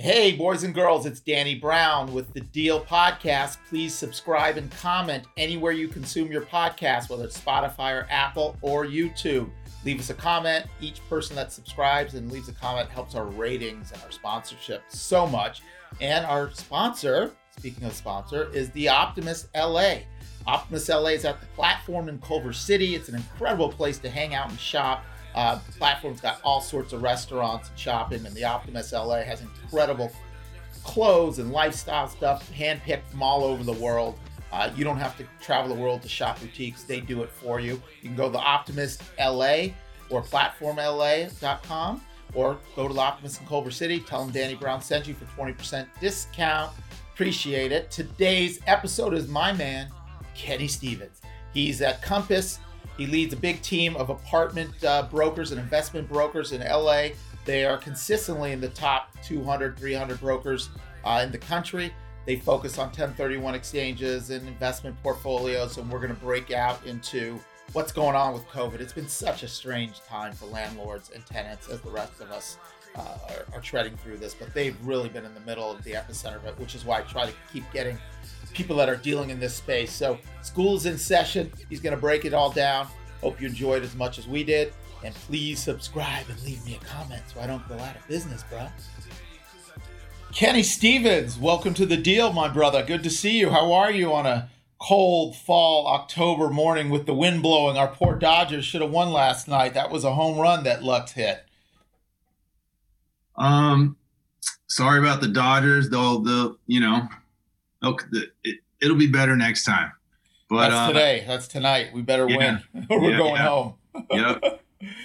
Hey, boys and girls, it's Danny Brown with the Deal Podcast. Please subscribe and comment anywhere you consume your podcast, whether it's Spotify or Apple or YouTube. Leave us a comment. Each person that subscribes and leaves a comment helps our ratings and our sponsorship so much. And our sponsor, speaking of sponsor, is the Optimist LA. Optimist LA is at the platform in Culver City. It's an incredible place to hang out and shop. Uh, the platform's got all sorts of restaurants and shopping, and the Optimist LA has incredible clothes and lifestyle stuff handpicked from all over the world. Uh, you don't have to travel the world to shop boutiques, they do it for you. You can go to the Optimist LA or platformla.com or go to the Optimist in Culver City. Tell them Danny Brown sent you for 20% discount. Appreciate it. Today's episode is my man, Kenny Stevens. He's at Compass. He leads a big team of apartment uh, brokers and investment brokers in LA. They are consistently in the top 200, 300 brokers uh, in the country. They focus on 1031 exchanges and investment portfolios, and we're going to break out into what's going on with COVID. It's been such a strange time for landlords and tenants as the rest of us uh, are, are treading through this, but they've really been in the middle of the epicenter of it, which is why I try to keep getting people that are dealing in this space. So, school's in session. He's going to break it all down. Hope you enjoyed as much as we did. And please subscribe and leave me a comment so I don't go out of business, bro. Kenny Stevens, welcome to the deal, my brother. Good to see you. How are you on a cold fall October morning with the wind blowing? Our poor Dodgers should have won last night. That was a home run that Lux hit. Um, sorry about the Dodgers, though. The you know, okay, it, it'll be better next time. But that's uh, today. That's tonight. We better yeah, win, we're yeah, going yeah. home. yep,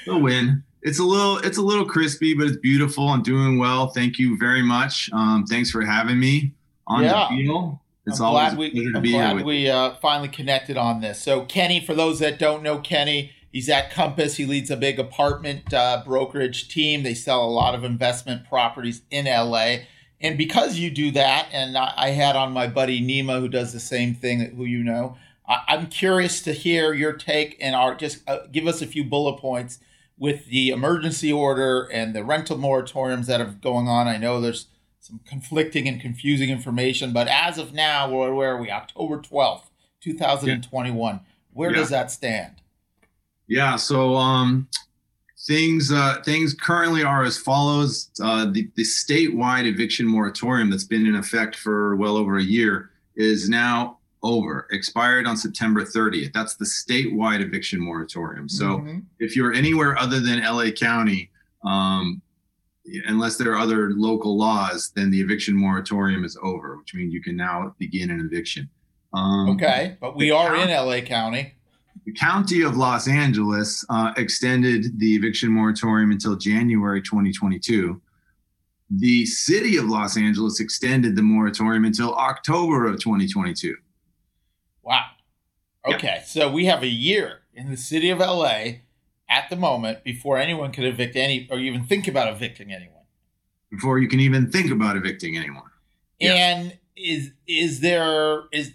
we'll win it's a little it's a little crispy, but it's beautiful. I'm doing well. Thank you very much. Um, thanks for having me on yeah. the deal. It's I'm always glad we, a pleasure to I'm be glad we uh, finally connected on this. So Kenny, for those that don't know Kenny, he's at Compass. He leads a big apartment uh, brokerage team. They sell a lot of investment properties in LA. And because you do that, and I, I had on my buddy Nima, who does the same thing, who you know, I, am curious to hear your take and our just uh, give us a few bullet points with the emergency order and the rental moratoriums that are going on. I know there's some conflicting and confusing information, but as of now, where, where are we? October 12th, 2021. Yeah. Where yeah. does that stand? Yeah, so um, things uh, things currently are as follows: uh, the, the statewide eviction moratorium that's been in effect for well over a year is now over, expired on September 30th. That's the statewide eviction moratorium. So mm-hmm. if you're anywhere other than LA County, um, unless there are other local laws, then the eviction moratorium is over, which means you can now begin an eviction. Um, okay, but we are county, in LA County. The county of Los Angeles uh, extended the eviction moratorium until January 2022. The city of Los Angeles extended the moratorium until October of 2022. Wow. Okay, yeah. so we have a year in the city of LA at the moment before anyone could evict any or even think about evicting anyone. Before you can even think about evicting anyone. And is is there is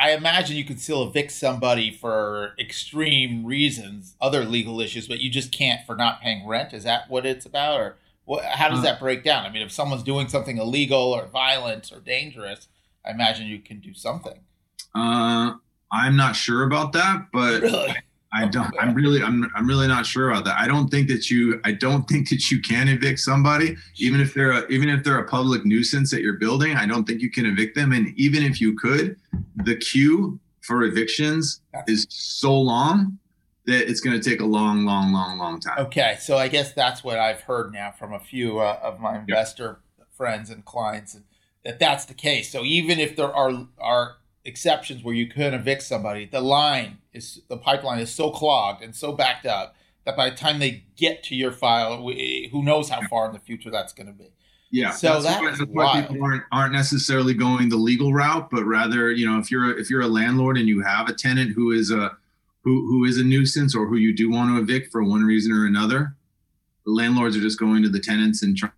I imagine you could still evict somebody for extreme reasons, other legal issues, but you just can't for not paying rent. Is that what it's about, or what, how does that break down? I mean, if someone's doing something illegal or violent or dangerous, I imagine you can do something. Uh, I'm not sure about that, but really? I don't. I'm really, I'm, I'm really not sure about that. I don't think that you, I don't think that you can evict somebody, even if they're, a, even if they're a public nuisance at your building. I don't think you can evict them. And even if you could, the queue for evictions is so long that it's going to take a long, long, long, long time. Okay, so I guess that's what I've heard now from a few uh, of my investor yep. friends and clients, and that that's the case. So even if there are are exceptions where you could evict somebody, the line is the pipeline is so clogged and so backed up that by the time they get to your file, we, who knows how far in the future that's going to be. Yeah, so that's, why, that's why people aren't aren't necessarily going the legal route, but rather, you know, if you're if you're a landlord and you have a tenant who is a who who is a nuisance or who you do want to evict for one reason or another, landlords are just going to the tenants and trying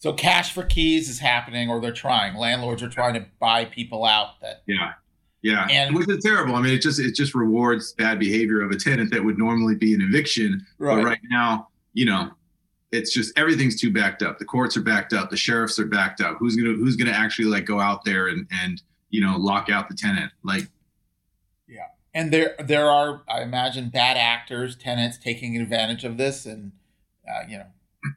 So cash for keys is happening, or they're trying. Landlords are trying to buy people out. That yeah, yeah, and which is terrible. I mean, it just it just rewards bad behavior of a tenant that would normally be an eviction. Right. But right now, you know, it's just everything's too backed up. The courts are backed up. The sheriffs are backed up. Who's gonna Who's gonna actually like go out there and and you know lock out the tenant? Like, yeah. And there there are I imagine bad actors, tenants taking advantage of this, and uh, you know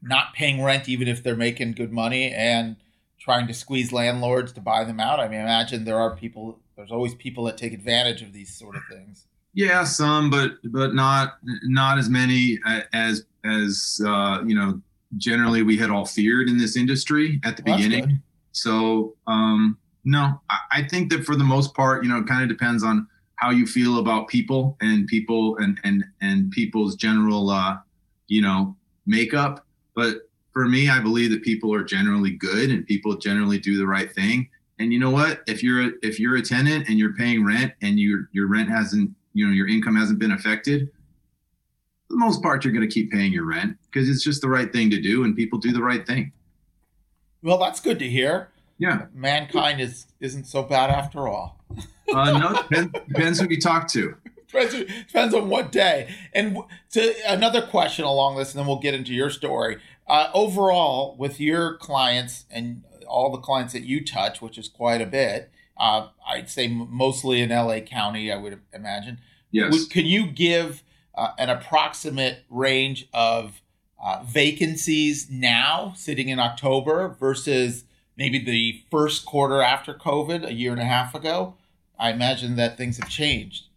not paying rent even if they're making good money and trying to squeeze landlords to buy them out. I mean, imagine there are people. There's always people that take advantage of these sort of things. Yeah, some, but but not not as many as as uh, you know. Generally, we had all feared in this industry at the well, beginning. So um, no, I, I think that for the most part, you know, it kind of depends on how you feel about people and people and and and people's general uh, you know makeup. But for me, I believe that people are generally good and people generally do the right thing. And you know what? If you're a, if you're a tenant and you're paying rent and your your rent hasn't you know your income hasn't been affected, for the most part you're going to keep paying your rent because it's just the right thing to do and people do the right thing. Well, that's good to hear. Yeah, mankind is isn't so bad after all. uh, no, depends, depends who you talk to depends, depends on what day. And to another question along this, and then we'll get into your story. Uh, overall, with your clients and all the clients that you touch, which is quite a bit, uh, I'd say mostly in LA County, I would imagine. Yes. Can you give uh, an approximate range of uh, vacancies now, sitting in October, versus maybe the first quarter after COVID a year and a half ago? I imagine that things have changed.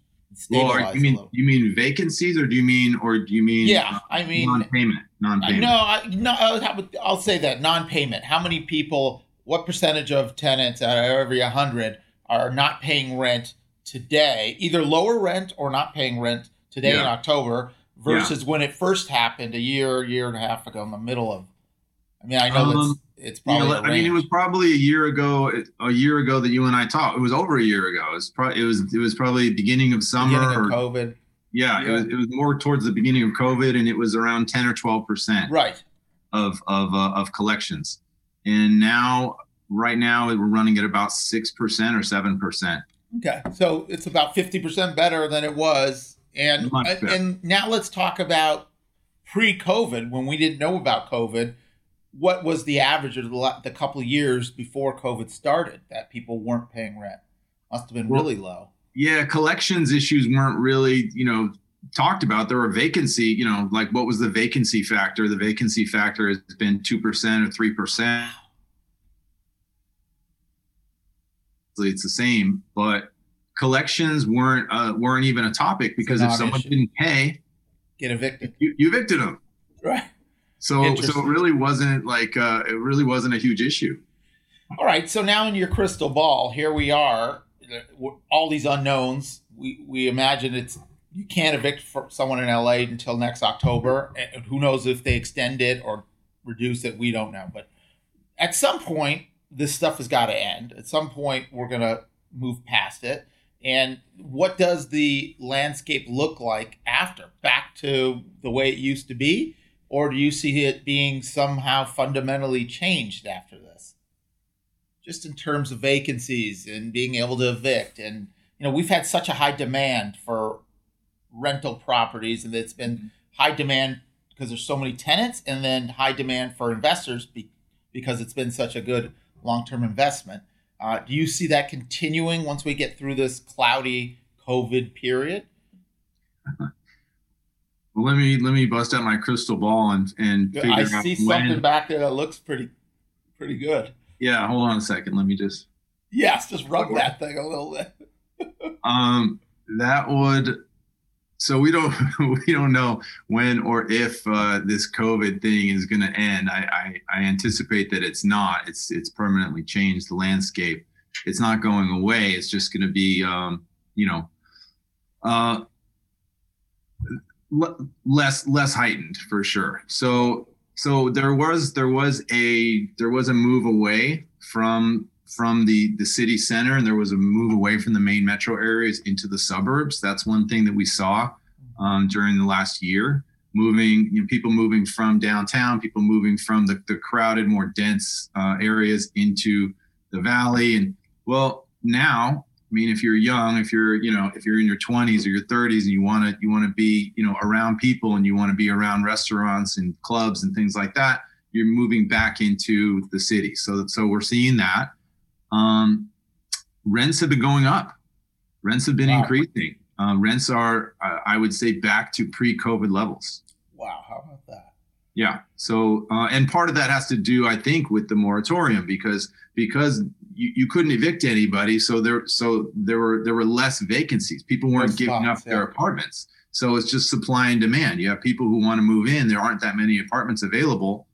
Well, you mean you mean vacancies, or do you mean, or do you mean? Yeah, I mean non-payment, non-payment. No, I, no, I'll say that non-payment. How many people? What percentage of tenants out of every hundred are not paying rent today? Either lower rent or not paying rent today yeah. in October versus yeah. when it first happened a year, year and a half ago in the middle of. I mean, I know um, it's probably. I mean, it was probably a year ago. A year ago that you and I talked. It was over a year ago. It was probably. It was. It was probably beginning of summer. Beginning of or, COVID. Yeah, yeah, it was. It was more towards the beginning of COVID, and it was around ten or twelve percent. Right. Of of uh, of collections, and now right now we're running at about six percent or seven percent. Okay, so it's about fifty percent better than it was, and and now let's talk about pre-COVID when we didn't know about COVID what was the average of the, the couple of years before COVID started that people weren't paying rent? Must have been well, really low. Yeah, collections issues weren't really, you know, talked about. There were vacancy, you know, like what was the vacancy factor? The vacancy factor has been 2% or 3%. It's the same, but collections weren't uh, weren't even a topic because if someone issue. didn't pay, get evicted. You, you evicted them. Right. So so it really wasn't like uh, it really wasn't a huge issue. All right, so now in your crystal ball, here we are, all these unknowns. We we imagine it's you can't evict someone in LA until next October, and who knows if they extend it or reduce it? We don't know, but at some point, this stuff has got to end. At some point, we're gonna move past it. And what does the landscape look like after? Back to the way it used to be? Or do you see it being somehow fundamentally changed after this? Just in terms of vacancies and being able to evict, and you know, we've had such a high demand for rental properties, and it's been high demand because there's so many tenants, and then high demand for investors be, because it's been such a good long-term investment. Uh, do you see that continuing once we get through this cloudy COVID period? Well, let me let me bust out my crystal ball and and figure out. I see something back there that looks pretty pretty good. Yeah, hold on a second. Let me just. Yes, just rub that thing a little bit. um, that would. So we don't we don't know when or if uh, this COVID thing is going to end. I, I I anticipate that it's not. It's it's permanently changed the landscape. It's not going away. It's just going to be um, you know. Uh, less less heightened for sure. So so there was there was a there was a move away from from the the city center and there was a move away from the main metro areas into the suburbs. That's one thing that we saw um, during the last year. Moving, you know, people moving from downtown, people moving from the, the crowded, more dense uh, areas into the valley. And well, now mean, if you're young, if you're, you know, if you're in your 20s or your 30s and you want to, you want to be, you know, around people and you want to be around restaurants and clubs and things like that, you're moving back into the city. So, so we're seeing that. Um, rents have been going up. Rents have been wow. increasing. Uh, rents are, uh, I would say, back to pre-COVID levels. Wow, how about that? Yeah. So, uh, and part of that has to do, I think, with the moratorium because because you, you couldn't evict anybody, so there so there were there were less vacancies. People weren't Those giving spots, up yeah. their apartments. So it's just supply and demand. You have people who want to move in. There aren't that many apartments available.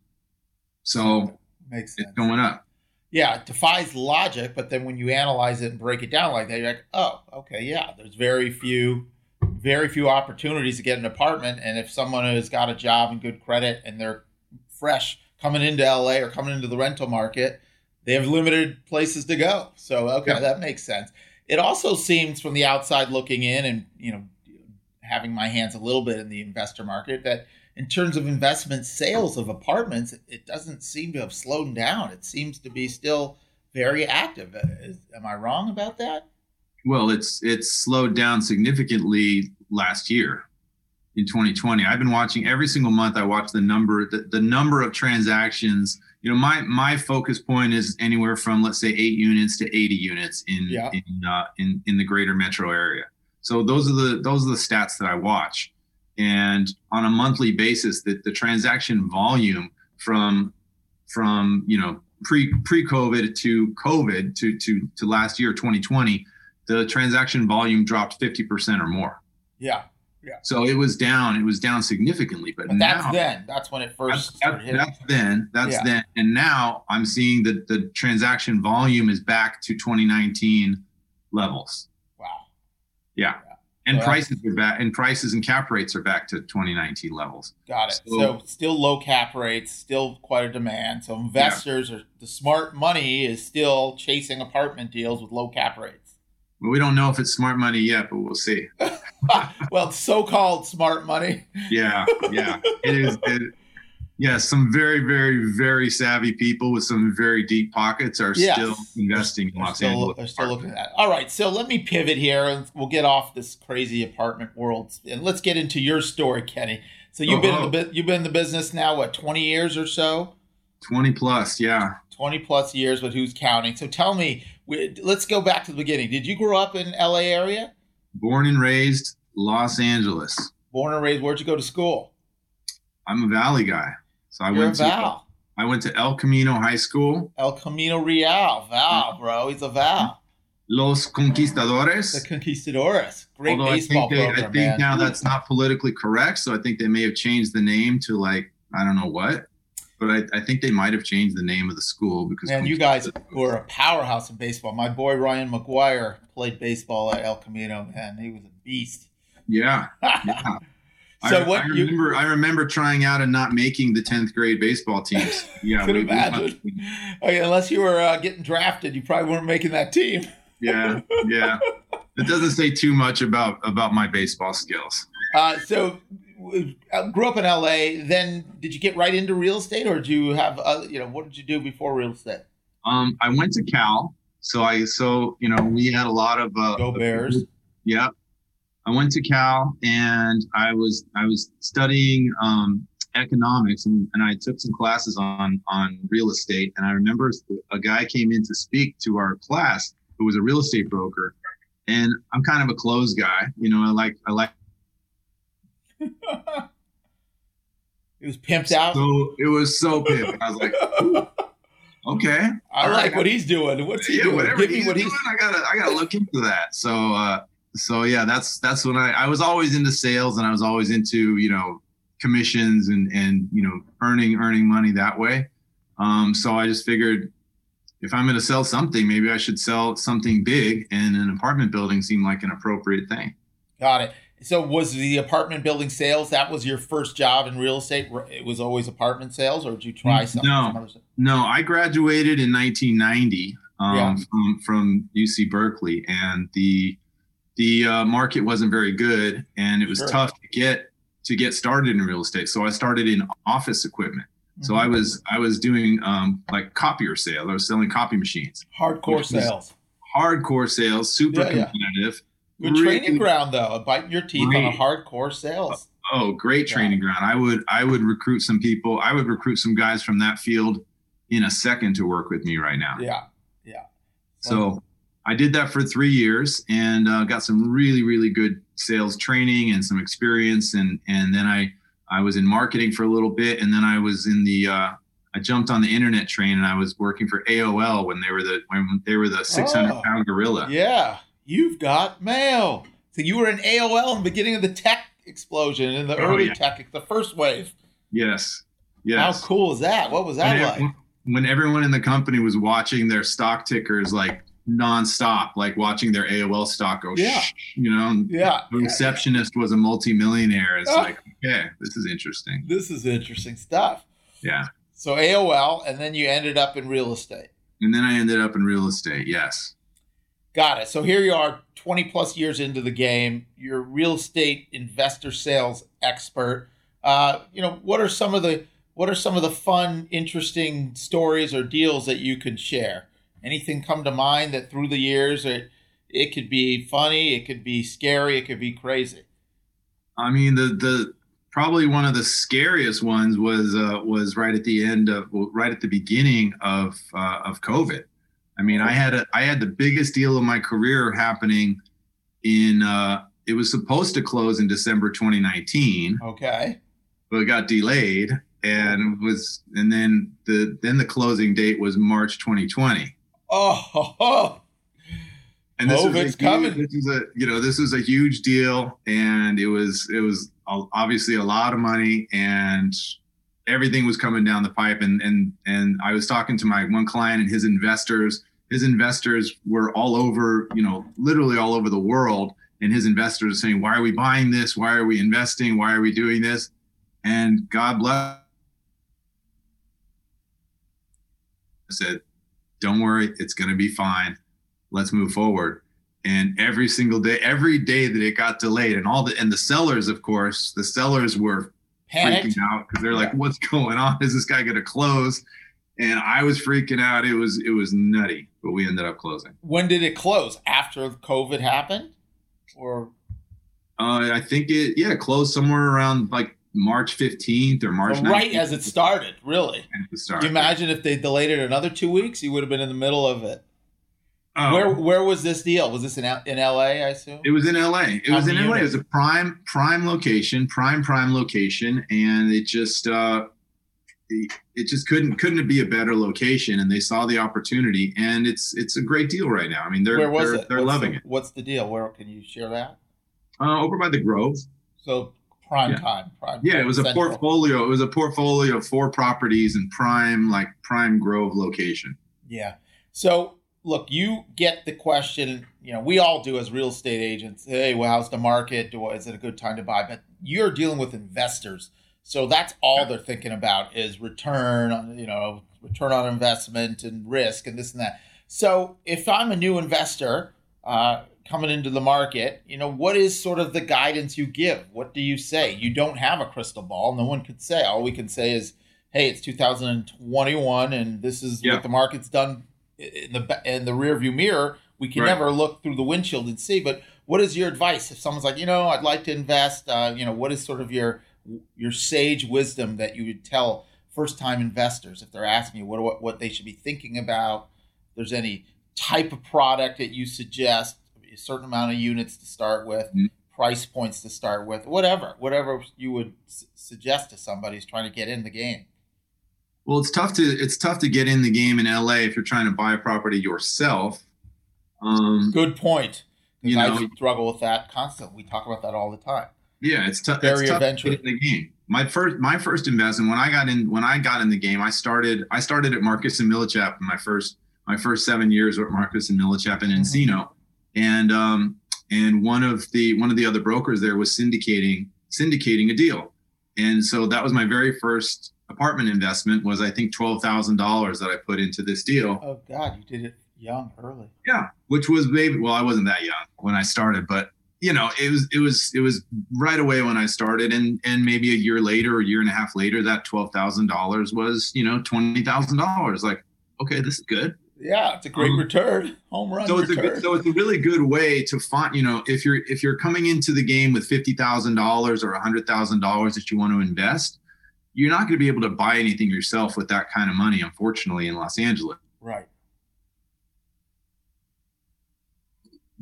So Makes sense. it's going up. Yeah, it defies logic, but then when you analyze it and break it down like that, you're like, oh, okay, yeah, there's very few very few opportunities to get an apartment. And if someone has got a job and good credit and they're fresh coming into LA or coming into the rental market, they have limited places to go. So okay, yeah. that makes sense. It also seems from the outside looking in and you know having my hands a little bit in the investor market that in terms of investment sales of apartments, it doesn't seem to have slowed down. It seems to be still very active. Uh, is, am I wrong about that? Well, it's it's slowed down significantly last year in 2020. I've been watching every single month. I watch the number the, the number of transactions. You know, my my focus point is anywhere from let's say eight units to 80 units in yeah. in, uh, in in the greater metro area. So those are the those are the stats that I watch. And on a monthly basis, that the transaction volume from from you know pre pre COVID to COVID to to to last year 2020 the transaction volume dropped 50% or more. Yeah. Yeah. So it was down. It was down significantly. But, but now, that's then. That's when it first. That's, that, that's then. That's yeah. then. And now I'm seeing that the transaction volume is back to 2019 levels. Wow. Yeah. yeah. And so prices are back. And prices and cap rates are back to 2019 levels. Got it. So, so still low cap rates, still quite a demand. So investors yeah. are the smart money is still chasing apartment deals with low cap rates. We don't know if it's smart money yet, but we'll see. well, so-called smart money. yeah, yeah, it is. It, yeah, some very, very, very savvy people with some very deep pockets are yes. still investing in Los still, Angeles. They're still looking at that. All right, so let me pivot here, and we'll get off this crazy apartment world, and let's get into your story, Kenny. So you've uh-huh. been in the you've been in the business now, what, twenty years or so? Twenty plus, yeah. 20 plus years, but who's counting? So tell me, let's go back to the beginning. Did you grow up in LA area? Born and raised Los Angeles. Born and raised. Where'd you go to school? I'm a Valley guy. So I You're went to Val. I went to El Camino High School. El Camino Real. Val, bro. He's a Val. Mm-hmm. Los Conquistadores. The Conquistadores. Great Although baseball I think, they, program, I think man. now that's not politically correct, so I think they may have changed the name to like I don't know what but I, I, think they might have changed the name of the school because. And you guys were a powerhouse in baseball. My boy Ryan McGuire played baseball at El Camino, and he was a beast. Yeah. yeah. so I, what I remember, you, I remember trying out and not making the tenth grade baseball teams. Yeah, could we, imagine. We, okay, unless you were uh, getting drafted, you probably weren't making that team. yeah, yeah. It doesn't say too much about about my baseball skills. Uh, so grew up in LA. Then did you get right into real estate, or did you have uh, you know what did you do before real estate? Um, I went to Cal. So I so you know we had a lot of uh, go Bears. yeah, I went to Cal and I was I was studying um, economics and, and I took some classes on on real estate. And I remember a guy came in to speak to our class who was a real estate broker. And I'm kind of a closed guy, you know. I like I like it was pimped out. So it was so pimped. I was like, okay. I like right. what he's doing. What's he yeah, doing? Whatever Give he's me what doing, he's. I gotta I gotta look into that. So uh, so yeah, that's that's when I I was always into sales and I was always into you know commissions and and you know earning earning money that way. Um, so I just figured if I'm going to sell something, maybe I should sell something big, and an apartment building seemed like an appropriate thing. Got it. So was the apartment building sales that was your first job in real estate? It was always apartment sales, or did you try something? No, no. I graduated in 1990 um, yeah. from, from UC Berkeley, and the the uh, market wasn't very good, and it was sure. tough to get to get started in real estate. So I started in office equipment. Mm-hmm. So I was I was doing um, like copier sales. I was selling copy machines. Hardcore sales. hardcore sales, super Yeah, yeah. Good training ground though. Biting your teeth on a hardcore sales. Oh, great Yeah. training ground. I would I would recruit some people. I would recruit some guys from that field in a second to work with me right now. Yeah. Yeah. So I did that for three years and uh, got some really really good sales training and some experience and and then I I was in marketing for a little bit and then I was in the uh, I jumped on the internet train and I was working for AOL when they were the when they were the six hundred pound gorilla. Yeah, you've got mail. So you were in AOL in the beginning of the tech explosion in the Oh, early yeah. tech, the first wave. Yes. Yes. How cool is that? What was that when, like? ev- when everyone in the company was watching their stock tickers like nonstop, like watching their AOL stock go, Yeah. shh, you know, Yeah, the yeah, receptionist was a multimillionaire. It's Oh. like, okay, this is interesting. This is interesting stuff. Yeah. So AOL, and then you ended up in real estate. And then I ended up in real estate. Yes. Got it. So here you are, 20 plus years into the game. You're a real estate investor sales expert. Uh, you know, what are some of the what are some of the fun, interesting stories or deals that you could share? Anything come to mind that through the years it it could be funny, it could be scary, it could be crazy. I mean, the the probably one of the scariest ones was uh, was right at the end of right at the beginning of uh, of COVID. I mean, I had a I had the biggest deal of my career happening in. Uh, it was supposed to close in December 2019, Okay. but it got delayed, and was and then the then the closing date was March 2020. Oh, ho, ho. and this was, a coming. this was a you know this was a huge deal and it was it was obviously a lot of money and everything was coming down the pipe. And and and i was talking to my one client and his investors. His investors were all over you know literally all over the world. And his investors saying why are we buying this? Why are we investing? Why are we doing this? And god bless I said don't worry. It's going to be fine. Let's move forward. And every single day every day that it got delayed and all the and the sellers of course the sellers were Panicked. freaking out because they're like what's going on is this guy going to close and i was freaking out it was it was nutty but we ended up closing When did it close? After COVID happened? Or uh, i think it yeah it closed somewhere around like march 15th or march or right 19th as it started, really? at the start. You imagine if they delayed it another two weeks, you would have been in the middle of it. Where where was this deal? Was this in L- in L.A. I assume. It was in LA. It How was in LA. It was a prime prime location, prime prime location, and it just uh, it it just couldn't couldn't be a better location. And they saw the opportunity, and it's it's a great deal right now. I mean, they're they're, they're What's loving the, it. What's the deal? Where can you share that? Uh, over by the Grove. So prime Yeah. time. Prime. Yeah, time it was a central. portfolio. It was a portfolio of four properties in prime like prime Grove location. Yeah. So look, you get the question. You know, we all do as real estate agents. Hey, well, how's the market? Do is it a good time to buy? But you're dealing with investors, so that's all they're thinking about is return. on You know, return on investment and risk and this and that. So if I'm a new investor uh, coming into the market, you know, what is sort of the guidance you give? What do you say? You don't have a crystal ball. No one could say. All we can say is, hey, it's 2021, and this is Yeah. what the market's done in the in the rear view mirror. We can Right. never look through the windshield and see. But what is your advice if someone's like, you know, I'd like to invest? Uh, you know, what is sort of your your sage wisdom that you would tell first time investors if they're asking you what, what what they should be thinking about? If there's any type of product that you suggest, a certain amount of units to start with, Mhm. price points to start with, whatever, whatever you would s- suggest to somebody who's trying to get in the game. Well, it's tough to it's tough to get in the game in LA if you're trying to buy a property yourself. Um, Good point. You I know- struggle with that constantly. We talk about that all the time. Yeah, it's, tou- Barrier it's tough. of entry. To get in the game. My first, my first investment when I got in, when I got in the game, I started, I started at Marcus and Millichap in my first, my first seven years at Marcus and Millichap in Mhm. Encino, and um, and one of the one of the other brokers there was syndicating syndicating a deal, and so that was my very first apartment investment. Was I think twelve thousand dollars that I put into this deal. Oh God, you did it young, early. Yeah, which was maybe well, I wasn't that young when I started, but you know, it was it was it was right away when I started, and and maybe a year later, or a year and a half later, that twelve thousand dollars was you know twenty thousand dollars. Like, okay, this is good. Yeah, it's a great um, return, home run. So it's return. a good, so it's a really good way to find. You know, if you're if you're coming into the game with fifty thousand dollars or hundred thousand dollars that you want to invest, you're not going to be able to buy anything yourself with that kind of money, unfortunately, in Los Angeles. Right.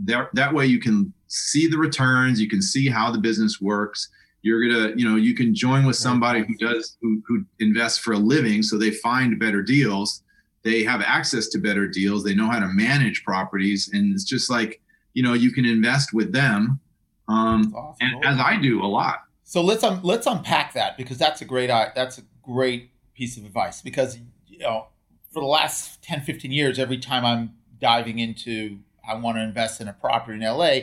That that way you can see the returns, you can see how the business works. You're gonna, you know, you can join with somebody who does who, who invests for a living, so they find better deals they have access to better deals. They know how to manage properties. And it's just like you know you can invest with them um, awesome. and as i do a lot. So let's um, let's unpack that because that's a great uh, that's a great piece of advice because you know for the last 10 15 years every time i'm diving into i want to invest in a property in la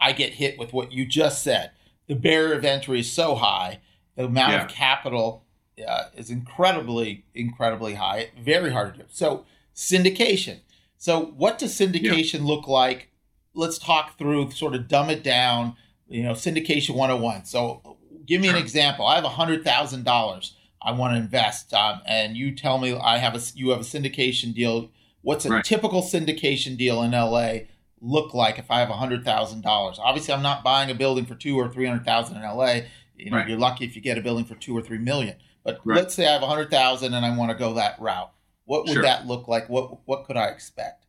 i get hit with what you just said. The barrier of entry is so high. The amount yeah. of capital uh, is incredibly, incredibly high. Very hard to do. So syndication. So what does syndication yeah. look like? Let's talk through, sort of dumb it down. You know, syndication 101. So give me sure. an example. I have a hundred thousand dollars I want to invest, um, and you tell me I have a you have a syndication deal. What's a right. typical syndication deal in LA look like if I have a hundred thousand dollars? Obviously, I'm not buying a building for two or three hundred thousand in LA. You know, right. you're lucky if you get a building for two or three million. But right. let's say I have a hundred thousand and I want to go that route. What would sure. that look like? What what could I expect?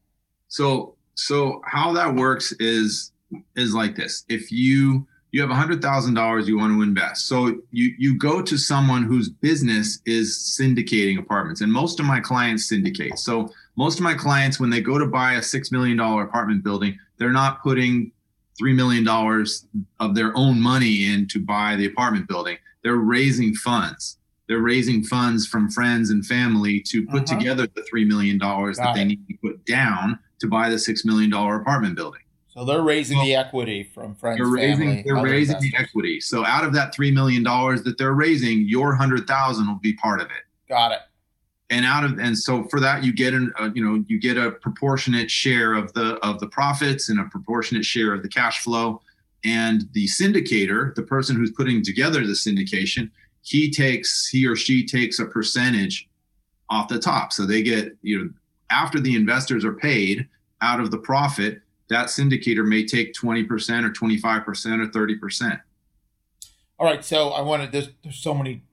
So so how that works is is like this. If you you have a hundred thousand dollars you want to invest, so you you go to someone whose business is syndicating apartments, and most of my clients syndicate. So most of my clients, when they go to buy a six million dollar apartment building, they're not putting three million dollars of their own money in to buy the apartment building. They're raising funds they're raising funds from friends and family to put uh-huh. together the $3 million Got that it. they need to put down to buy the $6 million apartment building. So they're raising well, the equity from friends. They're raising. Family, they're raising investors. the equity. So out of that three million dollars that they're raising, your hundred thousand will be part of it. Got it. And out of and so for that you get an uh, you know you get a proportionate share of the of the profits and a proportionate share of the cash flow. And the syndicator, the person who's putting together the syndication, he takes he or she takes a percentage off the top. So they get you know after the investors are paid out of the profit that syndicator may take 20% or 25% or 30% all right so i wanted there's, there's so many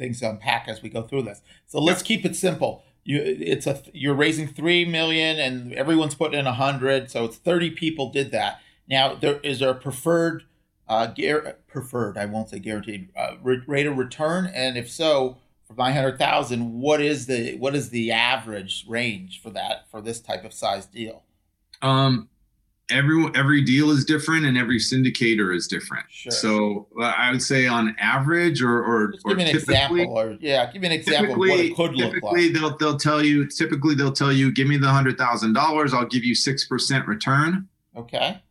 things to unpack as we go through this. So let's keep it simple. You it's a you're raising 3 million and everyone's putting in 100 so it's 30 people did that. Now there is there a preferred uh, gar- preferred, I won't say guaranteed, uh, rate of return? And if so, for 900,000, what is the what is the average range for that for this type of size deal? Um, every every deal is different and every syndicator is different. Sure. So uh, I would say on average, or or, Just give me an example, or yeah, give me an example of what it could look like. Typically, they'll they'll tell you. Typically, they'll tell you, give me the hundred thousand dollars, I'll give you six percent return. Okay.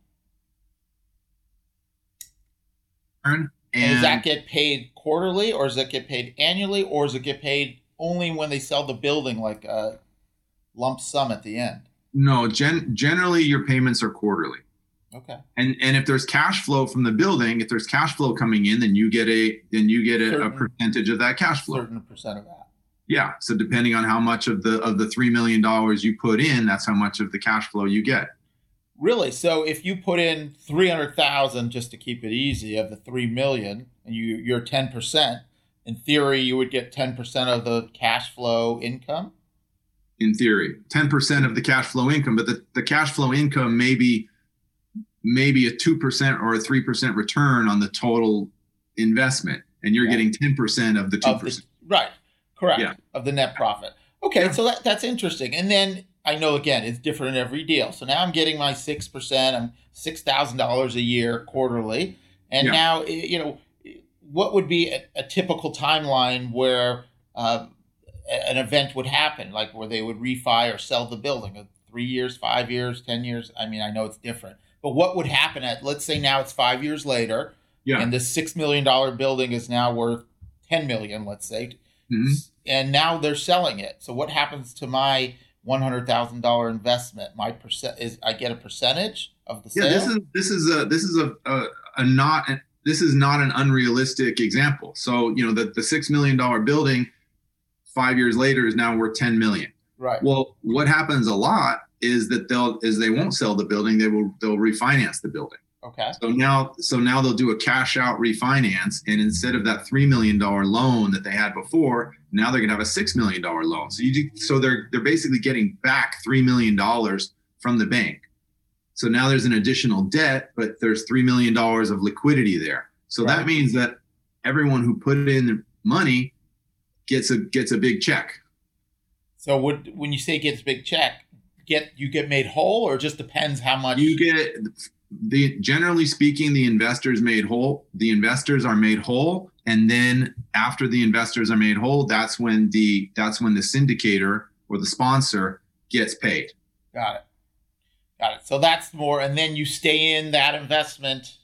And, and does that get paid quarterly, or does it get paid annually, or does it get paid only when they sell the building, like a lump sum at the end? No, gen- generally your payments are quarterly. Okay. And and if there's cash flow from the building, if there's cash flow coming in, then you get a then you get a, certain, a percentage of that cash flow. Certain percent of that. Yeah. So depending on how much of the of the three million dollars you put in, that's how much of the cash flow you get. Really? So if you put in three hundred thousand just to keep it easy of the three million, and you you're ten percent, in theory you would get ten percent of the cash flow income. In theory, ten percent of the cash flow income, but the, the cash flow income may be maybe a two percent or a three percent return on the total investment, and you're yeah. getting ten percent of the two percent. Right. Correct. Yeah. Of the net profit. Okay, yeah. so that, that's interesting. And then I know again it's different in every deal. So now I'm getting my six percent. I'm six thousand dollars a year quarterly, and yeah. now you know what would be a, a typical timeline where uh, an event would happen, like where they would refi or sell the building. Uh, three years, five years, ten years. I mean, I know it's different, but what would happen at? Let's say now it's five years later, yeah. and this six million dollar building is now worth ten million. Let's say, mm-hmm. and now they're selling it. So what happens to my one hundred thousand dollar investment, my percent is I get a percentage of the sale. Yeah, this is this is a this is a a, a not this is not an unrealistic example. So you know the the six million dollar building, five years later is now worth ten million. Right. Well, what happens a lot is that they'll is they won't sell the building. They will they'll refinance the building. Okay. So now so now they'll do a cash out refinance, and instead of that three million dollar loan that they had before, now they're gonna have a six million dollar loan. So you do, so they're they're basically getting back three million dollars from the bank. So now there's an additional debt, but there's three million dollars of liquidity there. So Right. that means that everyone who put in money gets a gets a big check. So would when you say gets a big check, get you get made whole, or it just depends how much You get the generally speaking, the investors made whole. The investors are made whole, and then after the investors are made whole, that's when the that's when the syndicator or the sponsor gets paid. Got it. Got it. So that's more, and then you stay in that investment.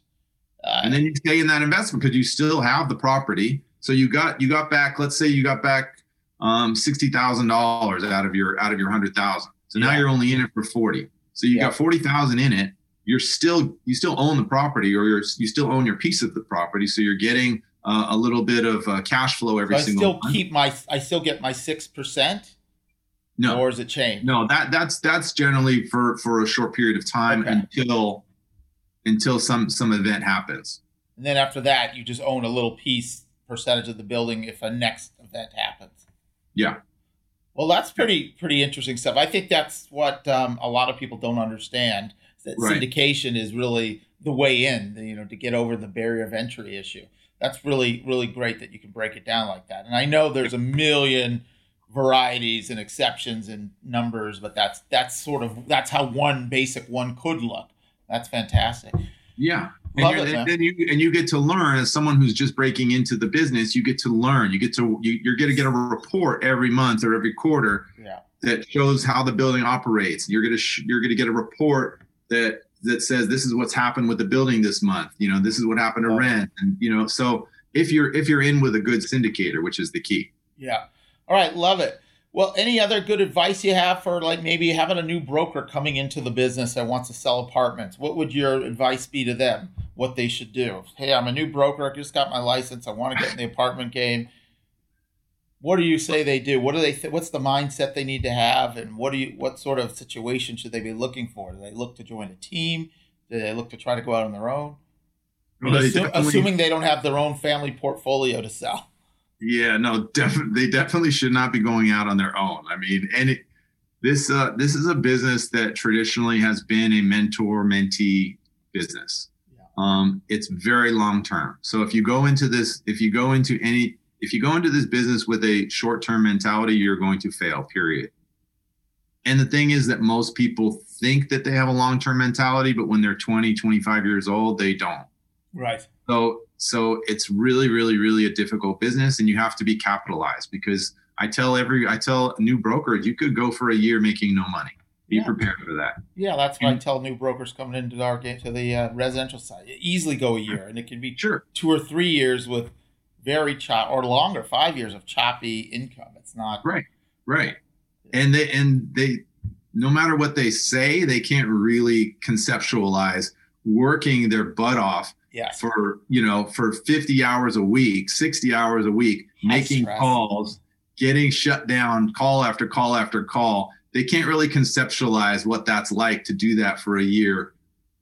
Uh, and then you stay in that investment because you still have the property. So you got you got back. Let's say you got back um, sixty thousand dollars out of your out of your hundred thousand. So now Yeah. you're only in it for forty. So you Yeah. got forty thousand in it. You're still you still own the property, or you're you still own your piece of the property. So you're getting uh, a little bit of uh, cash flow every so I single still month. keep my, I still get my six percent, no, or is it change? no, that that's that's generally for for a short period of time Okay. until until some some event happens. And then after that, you just own a little piece percentage of the building if a next event happens. Yeah. Well, that's pretty pretty interesting stuff. I think that's what um, a lot of people don't understand. That Right. syndication is really the way in, you know, to get over the barrier of entry issue. That's really really great that you can break it down like that. And I know there's a million varieties and exceptions and numbers, but that's that's sort of that's how one basic one could look. That's fantastic. Yeah. And, Love you're- it, and then you and you get to learn as someone who's just breaking into the business. You get to learn. You get to you, you're going to get a report every month or every quarter Yeah. that shows how the building operates. You're going to sh- you're going to get a report that that says this is what's happened with the building this month. You know, this is what happened to rent, and you know, so if you're if you're in with a good syndicator, which is the key. Yeah. All right, love it. Well, any other good advice you have for like maybe having a new broker coming into the business that wants to sell apartments? What would your advice be to them? What they should do? Hey, I'm a new broker. I just got my license. I want to get in the apartment game. What do you say they do? What do they? Th- what's the mindset they need to have? And what do you? What sort of situation should they be looking for? Do they look to join a team? Do they look to try to go out on their own? Well, they Assu- definitely- assuming they don't have their own family portfolio to sell. Yeah, no, definitely they definitely should not be going out on their own. I mean, and it, this uh, this is a business that traditionally has been a mentor mentee business. Yeah. Um, it's very long term. So if you go into this, if you go into any, if you go into this business with a short term mentality, you're going to fail. Period. And the thing is that most people think that they have a long term mentality, but when they're 20, 25 years old, they don't. Right. So so it's really, really, really a difficult business, and you have to be capitalized because I tell every I tell new brokers you could go for a year making no money. Be Yeah. prepared for that. Yeah, that's what I tell new brokers coming into our game to the uh, residential side. Easily go a year, and it can be Sure. two or three years with very chop or longer, five years of choppy income. It's not Right. Right. And they and they no matter what they say, they can't really conceptualize working their butt off Yes. for you know for 50 hours a week 60 hours a week High making stress. calls getting shut down call after call after call they can't really conceptualize what that's like to do that for a year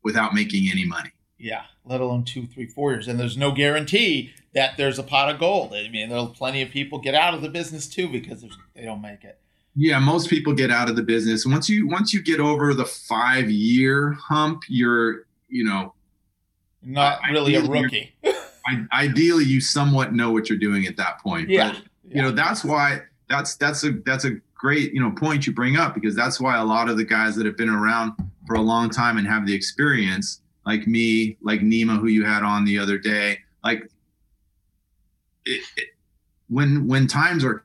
without making any money Yeah, let alone two, three, four years. And there's no guarantee that there's a pot of gold. I mean, there'll plenty of people get out of the business too because they don't make it. yeah most people get out of the business once you once you get over the five year hump you're you know Not really a rookie. Ideally you somewhat know what you're doing at that point yeah. but you know that's why that's that's a that's a great you know point you bring up because that's why a lot of the guys that have been around for a long time and have the experience like me like Nima who you had on the other day like it, it, when when times are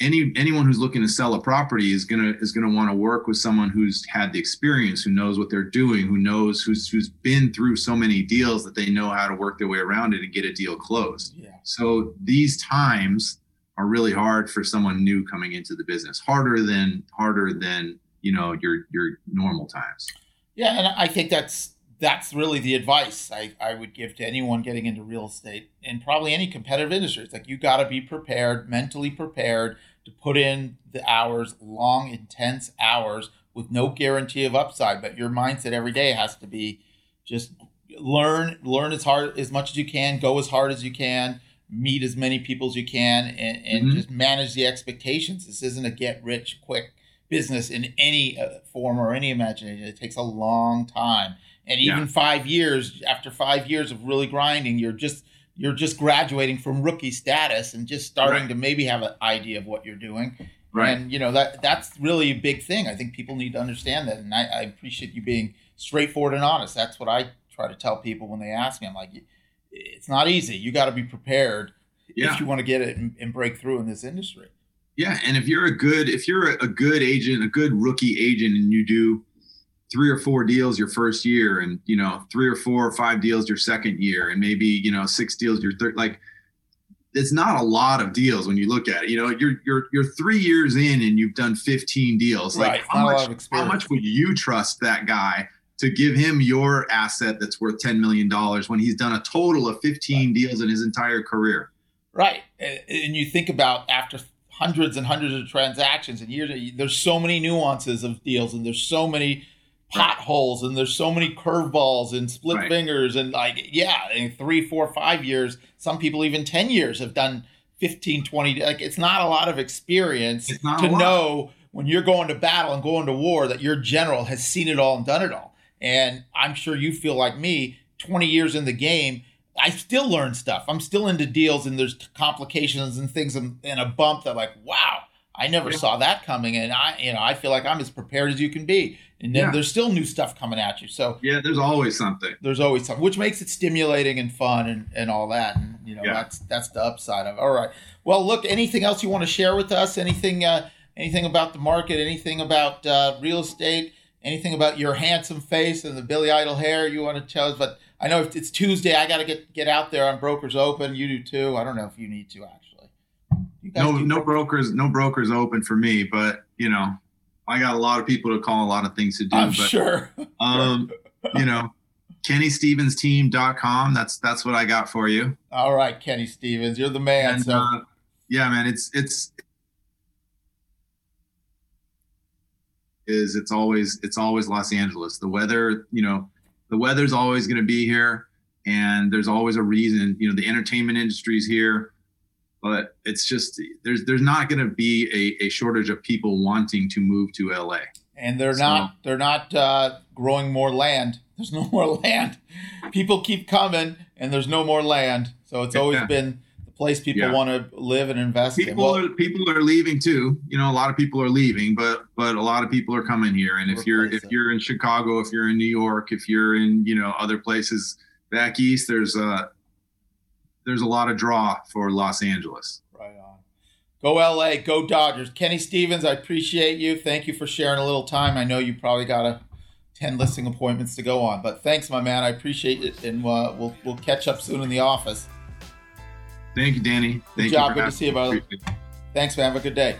any anyone who's looking to sell a property is gonna is gonna want to work with someone who's had the experience, who knows what they're doing, who knows who's who's been through so many deals that they know how to work their way around it and get a deal closed. Yeah. So these times are really hard for someone new coming into the business. Harder than harder than you know your your normal times. Yeah, and I think that's that's really the advice I, I would give to anyone getting into real estate and probably any competitive industry. It's like you got to be prepared, mentally prepared to put in the hours, long, intense hours with no guarantee of upside. But your mindset every day has to be just learn, learn as hard as much as you can, go as hard as you can, meet as many people as you can, and, and mm-hmm. just manage the expectations. This isn't a get rich quick business in any uh, form or any imagination. It takes a long time. And even yeah. five years after five years of really grinding you're just you're just graduating from rookie status and just starting right. to maybe have an idea of what you're doing. Right. And you know that that's really a big thing. I think people need to understand that. And i, I appreciate you being straightforward and honest. That's what i try to tell people when they ask me. I'm like it's not easy. You got to be prepared yeah. if you want to get it and, and break through in this industry yeah and if you're a good if you're a good agent a good rookie agent and you do three or four deals your first year and you know three or four or five deals your second year and maybe you know six deals your third like it's not a lot of deals when you look at it. You know you're you're you're three years in and you've done 15 deals. Right. like how much, how much would you trust that guy to give him your asset that's worth 10 million dollars when he's done a total of 15 right. deals in his entire career? Right. And you think about after hundreds and hundreds of transactions and years there's so many nuances of deals and there's so many potholes and there's so many curveballs and split right. fingers and like yeah in three four five years some people even 10 years have done 15 20 like it's not a lot of experience to know when you're going to battle and going to war that your general has seen it all and done it all and i'm sure you feel like me 20 years in the game I still learn stuff. I'm still into deals and there's complications and things and, and a bump that like, wow, I never yeah. saw that coming, and I, you know, I feel like I'm as prepared as you can be. And then yeah. there's still new stuff coming at you. So yeah, there's always something. There's always something, which makes it stimulating and fun and, and all that. And you know, yeah. that's that's the upside of. It. All right. Well, look, anything else you want to share with us? Anything, uh, anything about the market? Anything about uh, real estate? Anything about your handsome face and the Billy Idol hair you want to tell us? But I know it's Tuesday. I got to get get out there on Brokers Open. You do too. I don't know if you need to actually no no brokers no brokers open for me but you know i got a lot of people to call a lot of things to do i'm but, sure um you know kennystevens.team.com that's that's what i got for you all right kenny stevens you're the man and, so. uh, yeah man it's it's is it's always it's always los angeles the weather you know the weather's always going to be here and there's always a reason you know the entertainment industry's here but it's just there's there's not going to be a, a shortage of people wanting to move to LA. And they're so, not they're not uh, growing more land. There's no more land. People keep coming, and there's no more land. So it's always yeah. been place people yeah. want to live and invest people in. Well, are, people are leaving too. You know, a lot of people are leaving, but but a lot of people are coming here. And if you're if it. you're in Chicago, if you're in New York, if you're in you know other places back east, there's uh there's a lot of draw for Los Angeles. Right on. Go LA, go Dodgers. Kenny Stevens, I appreciate you. Thank you for sharing a little time. I know you probably got a 10 listing appointments to go on, but thanks, my man. I appreciate it, and uh, we'll we'll catch up soon in the office. Thank you, Danny. Thank good job. good to see you, brother. Thanks, man. Have a good day.